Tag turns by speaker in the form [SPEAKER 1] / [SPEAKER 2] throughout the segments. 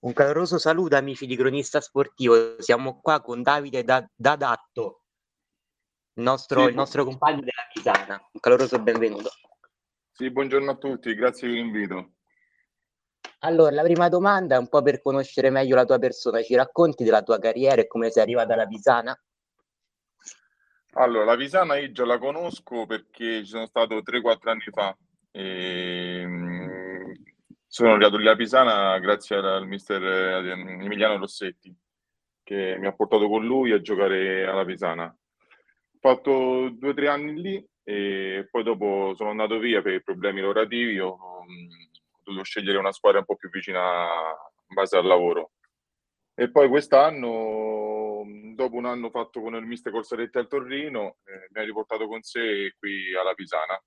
[SPEAKER 1] Un caloroso saluto amici di Cronista Sportivo, siamo qua con Davide Dadatto, il nostro, sì, il nostro compagno della Pisana. Un caloroso benvenuto.
[SPEAKER 2] Sì, buongiorno a tutti, grazie per l'invito.
[SPEAKER 1] Allora, la prima domanda è un po' per conoscere meglio la tua persona. Ci racconti della tua carriera e come sei arrivata alla Pisana?
[SPEAKER 2] Allora, la Pisana io già la conosco perché ci sono stato 3-4 anni fa. E sono arrivato lì a Pisana grazie al mister eh, Emiliano Rossetti, che mi ha portato con lui a giocare alla Pisana. Ho fatto due o tre anni lì e poi dopo sono andato via per problemi lavorativi. Ho, ho dovuto scegliere una squadra un po' più vicina in base al lavoro. E poi quest'anno, dopo un anno fatto con il mister Corsaretti al Torrino, eh, mi ha riportato con sé qui alla Pisana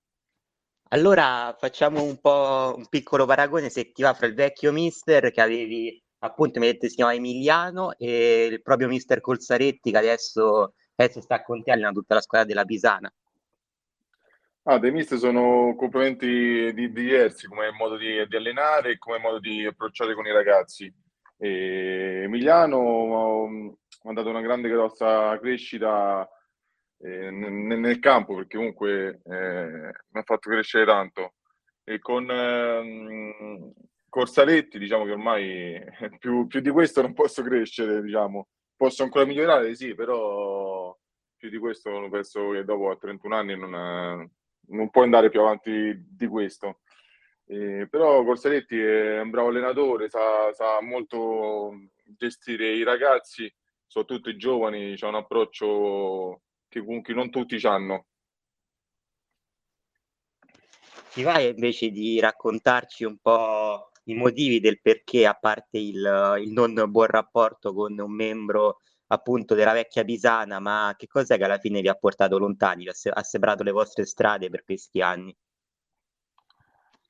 [SPEAKER 1] allora facciamo un po' un piccolo paragone se ti va fra il vecchio mister che avevi appunto mi detto si chiama Emiliano e il proprio mister Colsaretti che adesso, adesso sta con te allena tutta la squadra della Pisana.
[SPEAKER 2] Ah, dei mister sono completamente di, diversi come modo di, di, allenare e come modo di approcciare con i ragazzi. E Emiliano ha dato una grande grossa crescita eh, nel, nel, campo perché comunque eh, mi ha fatto crescere tanto. E con ehm, Corsaretti diciamo che ormai più, più, di questo non posso crescere diciamo. Posso ancora migliorare sì però più di questo penso che dopo a 31 anni non, non può andare più avanti di questo. Eh, però Corsaretti è un bravo allenatore sa, sa molto gestire i ragazzi soprattutto i giovani c'è un approccio che comunque non tutti hanno.
[SPEAKER 1] Ti vai invece di raccontarci un po' i motivi del perché, a parte il, il non buon rapporto con un membro appunto della vecchia Pisana, ma che cos'è che alla fine vi ha portato lontani, ha separato le vostre strade per questi anni?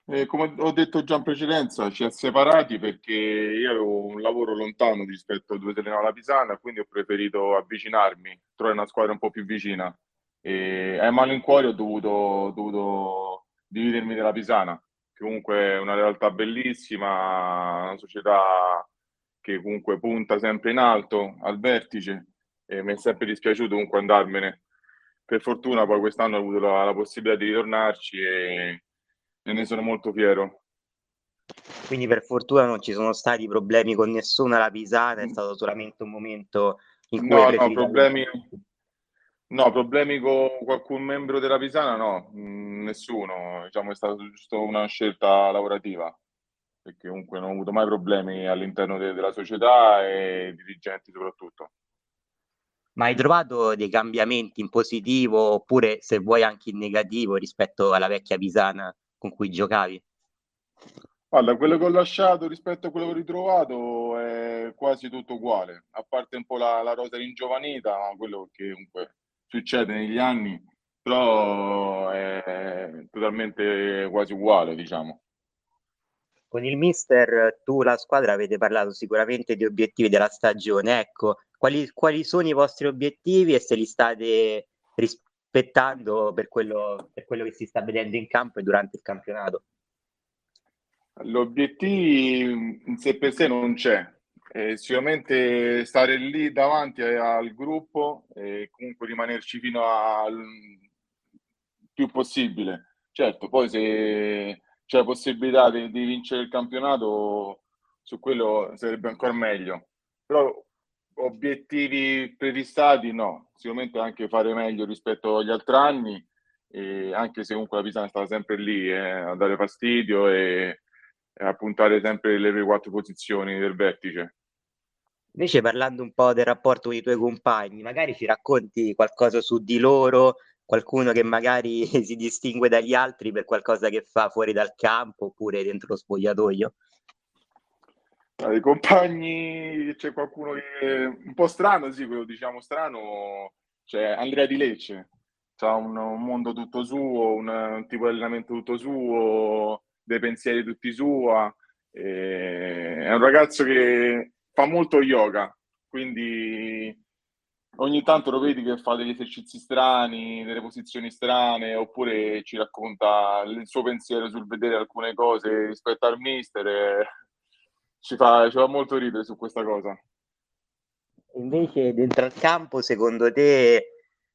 [SPEAKER 2] Eh, come ho detto già in precedenza, ci ha separati perché io avevo un lavoro lontano rispetto a dove allenava la Pisana, quindi ho preferito avvicinarmi, trovare una squadra un po' più vicina. E a malincuore ho dovuto, dovuto dividermi dalla Pisana, che comunque è una realtà bellissima, una società che comunque punta sempre in alto, al vertice, e mi è sempre dispiaciuto comunque andarmene. Per fortuna poi quest'anno ho avuto la, la possibilità di ritornarci e e ne sono molto fiero.
[SPEAKER 1] Quindi per fortuna non ci sono stati problemi con nessuno alla Pisana, è mm. stato solamente un momento in cui...
[SPEAKER 2] No, no, problemi, no, problemi con qualcun membro della Pisana no, mm, nessuno, diciamo è stata giusto una scelta lavorativa, perché comunque non ho avuto mai problemi all'interno de- della società e dirigenti soprattutto.
[SPEAKER 1] Ma hai trovato dei cambiamenti in positivo oppure se vuoi anche in negativo rispetto alla vecchia Pisana con cui giocavi?
[SPEAKER 2] Guarda, quello che ho lasciato rispetto a quello che ho ritrovato è quasi tutto uguale, a parte un po' la, la rosa ringiovanita, quello che comunque succede negli anni, però è totalmente quasi uguale, diciamo.
[SPEAKER 1] Con il mister, tu la squadra avete parlato sicuramente di obiettivi della stagione, ecco, quali, quali sono i vostri obiettivi e se li state rispettando? Aspettando per quello, per quello che si sta vedendo in campo e durante il campionato?
[SPEAKER 2] L'obiettivo in sé per sé non c'è, eh, sicuramente stare lì davanti al gruppo e comunque rimanerci fino al più possibile. Certo, poi se c'è la possibilità di, di vincere il campionato, su quello sarebbe ancora meglio. Però obiettivi prefissati no, sicuramente anche fare meglio rispetto agli altri anni, anche se comunque la Pisana stava sempre lì eh, a dare fastidio e, e a puntare sempre le quattro posizioni del vertice.
[SPEAKER 1] Invece parlando un po' del rapporto con i tuoi compagni, magari ci racconti qualcosa su di loro, qualcuno che magari si distingue dagli altri per qualcosa che fa fuori dal campo oppure dentro lo spogliatoio?
[SPEAKER 2] Tra i compagni c'è qualcuno che è un po' strano, sì, quello diciamo strano, c'è Andrea Di Lecce, ha un, un, mondo tutto suo, un, un, tipo di allenamento tutto suo, dei pensieri tutti sua. è un ragazzo che fa molto yoga, quindi ogni tanto lo vedi che fa degli esercizi strani, delle posizioni strane, oppure ci racconta il suo pensiero sul vedere alcune cose rispetto al mister. Ci fa, ci fa molto ridere su questa cosa.
[SPEAKER 1] Invece dentro al campo, secondo te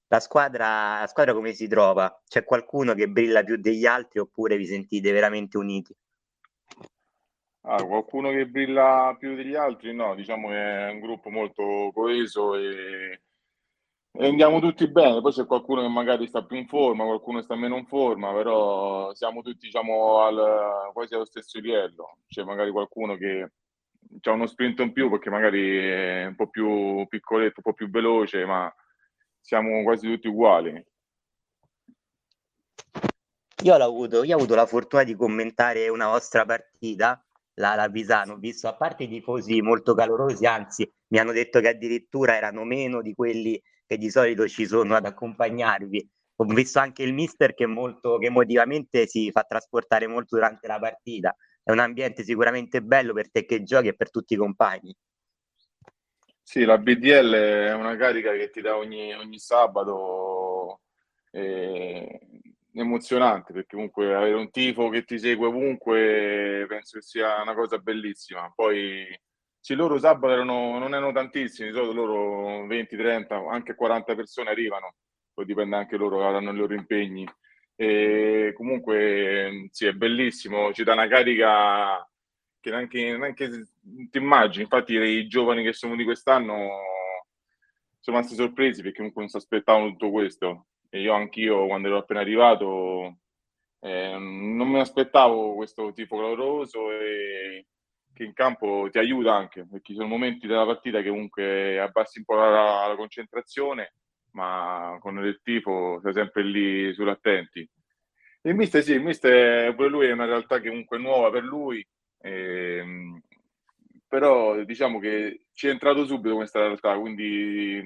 [SPEAKER 1] la squadra, la squadra come si trova? C'è qualcuno che brilla più degli altri oppure vi sentite veramente uniti?
[SPEAKER 2] Ah, qualcuno che brilla più degli altri? No, diciamo che è un gruppo molto coeso e, e andiamo tutti bene. Poi c'è qualcuno che magari sta più in forma, qualcuno sta meno in forma, però siamo tutti diciamo, al, quasi allo stesso livello. C'è magari qualcuno che ha uno sprint in più perché magari è un po' più piccoletto, un po' più veloce, ma siamo quasi tutti uguali.
[SPEAKER 1] Io avuto, io ho avuto la fortuna di commentare una vostra partita, la, la Pisano, ho visto a parte i tifosi molto calorosi, anzi mi hanno detto che addirittura erano meno di quelli che di solito ci sono ad accompagnarvi. Ho visto anche il mister che, molto, che emotivamente si fa trasportare molto durante la partita. È un ambiente sicuramente bello per te che giochi e per tutti i compagni.
[SPEAKER 2] Sì, la BDL è una carica che ti dà ogni, ogni sabato, eh, emozionante perché comunque avere un tifo che ti segue ovunque penso che sia una cosa bellissima. Poi sì, loro sabato erano, non erano tantissimi, di solito loro 20, 30, anche 40 persone arrivano, poi dipende anche loro, avranno i loro impegni. E comunque sì, è bellissimo, ci dà una carica che neanche, neanche ti immagini. Infatti, i giovani che sono di quest'anno sono rimasti sorpresi perché comunque non si aspettavano tutto questo. E io anch'io, quando ero appena arrivato, eh, non mi aspettavo questo tipo caloroso e che in campo ti aiuta anche perché ci sono momenti della partita che comunque abbassi un po' la, la concentrazione, ma con il tifo sei sempre lì sull'attenti. Il mister sì, il mister pure lui è una realtà che comunque è nuova per lui, Ehm, però diciamo che ci è entrato subito questa realtà, quindi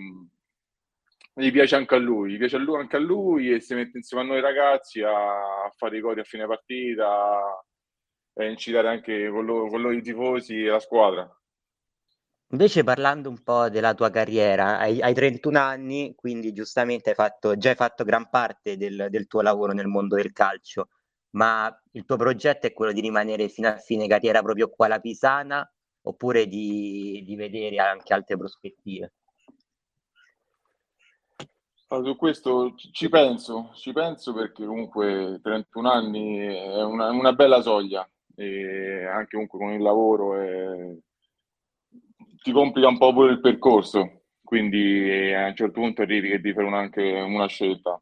[SPEAKER 2] gli piace anche a lui, gli piace a lui, anche a lui e si mette insieme a noi ragazzi a, a fare i gol a fine partita e incitare anche con loro, con loro i tifosi e la squadra.
[SPEAKER 1] Invece parlando un po' della tua carriera, hai, hai 31 anni, quindi giustamente hai fatto, già hai fatto gran parte del, del tuo lavoro nel mondo del calcio ma il tuo progetto è quello di rimanere fino a fine carriera proprio qua alla Pisana oppure di, di vedere anche altre prospettive?
[SPEAKER 2] Allora, su questo ci penso, ci penso perché comunque 31 anni è una, una bella soglia e anche comunque con il lavoro è... ti complica un po' pure il percorso, quindi a un certo punto arrivi che devi fare una, anche una scelta.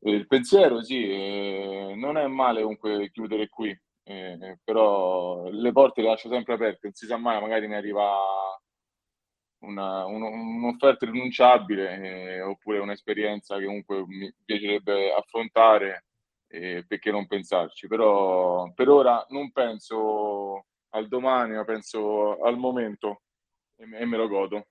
[SPEAKER 2] Il pensiero sì, eh, non è male comunque chiudere qui, eh, però le porte le lascio sempre aperte, non si sa mai, magari mi arriva una, un, un'offerta rinunciabile eh, oppure un'esperienza che comunque mi piacerebbe affrontare, eh, perché non pensarci, però per ora non penso al domani, ma penso al momento e, e me lo godo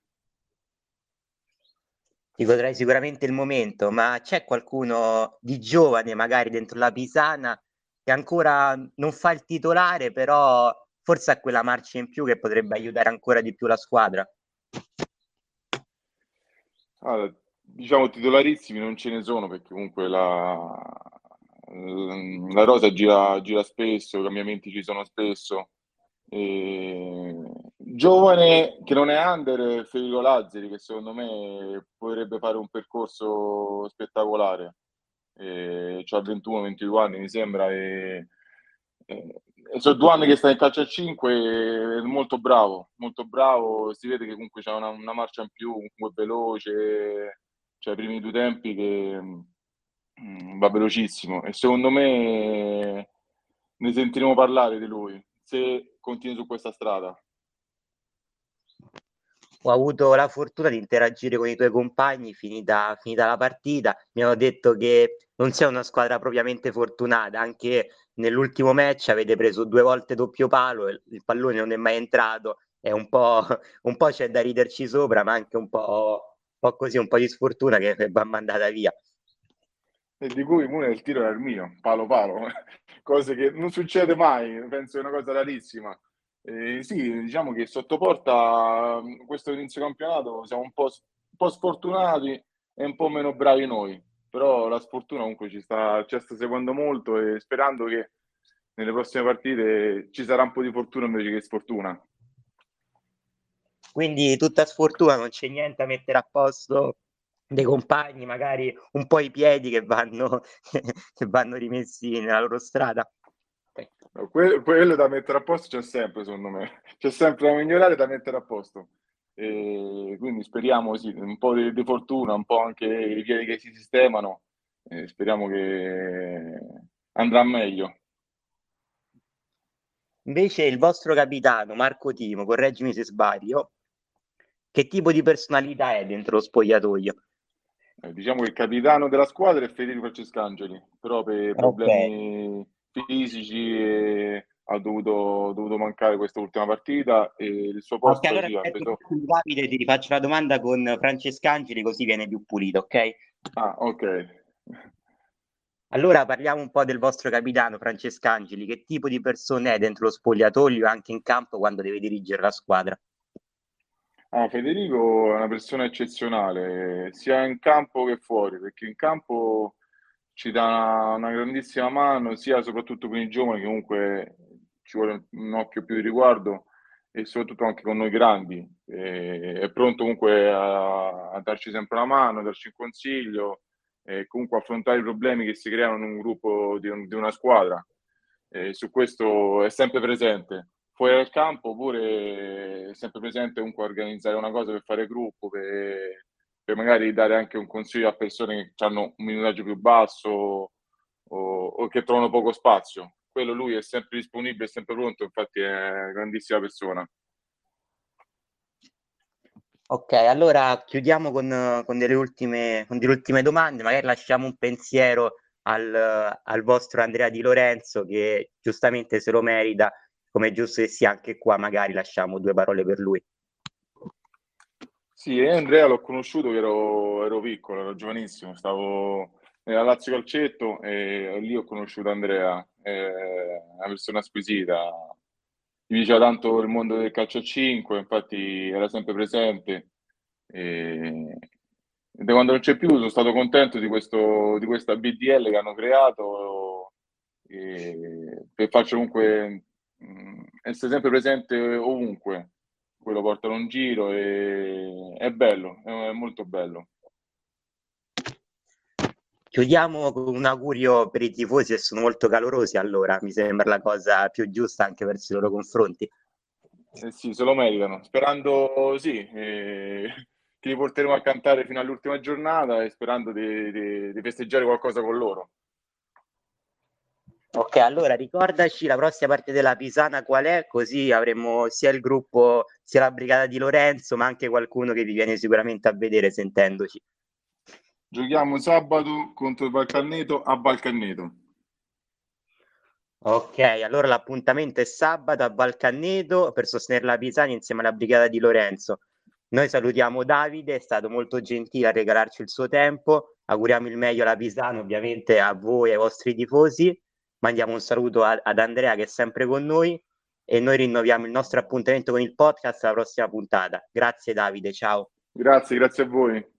[SPEAKER 1] ti godrai sicuramente il momento, ma c'è qualcuno di giovane magari dentro la Pisana che ancora non fa il titolare, però forse ha quella marcia in più che potrebbe aiutare ancora di più la squadra?
[SPEAKER 2] Allora, diciamo titolarissimi non ce ne sono perché comunque la, la rosa gira, gira spesso, i cambiamenti ci sono spesso e... Giovane che non è under, Federico Lazzari, che secondo me potrebbe fare un percorso spettacolare. E... Ha 21-22 anni, mi sembra. E... E... sono due anni che sta in calcio a 5, è molto bravo, molto bravo. Si vede che comunque c'è una, una marcia in più, comunque veloce. Cioè, i primi due tempi che va velocissimo. E secondo me ne sentiremo parlare di lui se continui su questa strada?
[SPEAKER 1] Ho avuto la fortuna di interagire con i tuoi compagni finita, finita la partita. Mi hanno detto che non sei una squadra propriamente fortunata, anche nell'ultimo match avete preso due volte doppio palo il pallone non è mai entrato. È un po', un po' c'è da riderci sopra, ma anche un po', un po' così, un po' di sfortuna che va mandata via.
[SPEAKER 2] E di cui Mune il tiro era il mio, palo palo cose che non succede mai, penso è una cosa rarissima. Eh, sì, diciamo che sotto porta questo inizio campionato siamo un po', un po', sfortunati e un po' meno bravi noi, però la sfortuna comunque ci sta, ci sta seguendo molto e sperando che nelle prossime partite ci sarà un po' di fortuna invece che sfortuna.
[SPEAKER 1] quindi tutta sfortuna, non c'è niente a mettere a posto dei compagni, magari un po' i piedi che vanno, che vanno rimessi nella loro strada.
[SPEAKER 2] Que- quello da mettere a posto c'è sempre, secondo me, c'è sempre da migliorare da mettere a posto. E quindi speriamo sì, un po' di, di, fortuna, un po' anche i piedi che si sistemano, e speriamo che andrà meglio.
[SPEAKER 1] Invece il vostro capitano Marco Timo, correggimi se sbaglio, che tipo di personalità è dentro lo spogliatoio?
[SPEAKER 2] Eh, diciamo che il capitano della squadra è Federico Francescangeli, però per problemi okay. fisici eh, ha dovuto, dovuto, mancare questa ultima partita e il suo posto
[SPEAKER 1] okay, allora, sì, preso... Davide ti rifaccio la domanda con Francescangeli così viene più pulito, ok?
[SPEAKER 2] Ah, ok.
[SPEAKER 1] Allora parliamo un po' del vostro capitano Francescangeli, che tipo di persona è dentro lo spogliatoio e anche in campo quando deve dirigere la squadra?
[SPEAKER 2] Ah, Federico è una persona eccezionale, sia in campo che fuori, perché in campo ci dà una grandissima mano, sia soprattutto con i giovani, che comunque ci vuole un occhio più di riguardo, e soprattutto anche con noi grandi. E, è pronto comunque a, a darci sempre una mano, a darci un consiglio, e comunque affrontare i problemi che si creano in un gruppo di, un, di una squadra. E su questo è sempre presente. Fuori dal campo pure è sempre presente comunque organizzare una cosa per fare gruppo, per, per magari dare anche un consiglio a persone che hanno un minutaggio più basso o, o che trovano poco spazio. Quello lui è sempre disponibile, è sempre pronto, infatti è una grandissima persona.
[SPEAKER 1] Ok, allora chiudiamo con, con, delle ultime, con delle ultime domande, magari lasciamo un pensiero al, al vostro Andrea Di Lorenzo che giustamente se lo merita, come è giusto che sia anche qua, magari lasciamo due parole per lui.
[SPEAKER 2] Sì, Andrea l'ho conosciuto che ero, ero piccolo, ero giovanissimo, stavo nella Lazio Calcetto e lì ho conosciuto Andrea, è una persona squisita, mi piaceva tanto il mondo del calcio a 5, infatti era sempre presente. E, e da quando non c'è più sono stato contento di, questo, di questa BDL che hanno creato e, per farci comunque essere sempre presente ovunque. Quello portano in giro e è bello, è molto bello.
[SPEAKER 1] Chiudiamo con un augurio per i tifosi che sono molto calorosi, allora mi sembra la cosa più giusta anche verso i loro confronti.
[SPEAKER 2] Eh sì, se lo meritano, sperando sì, eh, che li porteremo a cantare fino all'ultima giornata e sperando di, di, di festeggiare qualcosa con loro.
[SPEAKER 1] Ok, allora ricordaci la prossima parte della Pisana qual è, così avremo sia il gruppo sia la brigata di Lorenzo, ma anche qualcuno che vi viene sicuramente a vedere sentendoci.
[SPEAKER 2] Giochiamo sabato contro il Valcanneto a Valcanneto.
[SPEAKER 1] Ok, allora l'appuntamento è sabato a Valcanneto per sostenere la Pisani insieme alla brigata di Lorenzo. Noi salutiamo Davide, è stato molto gentile a regalarci il suo tempo. Auguriamo il meglio alla Pisana, ovviamente a voi e ai vostri tifosi. Mandiamo un saluto a, ad Andrea che è sempre con noi e noi rinnoviamo il nostro appuntamento con il podcast alla prossima puntata. Grazie Davide, ciao.
[SPEAKER 2] Grazie, grazie a voi.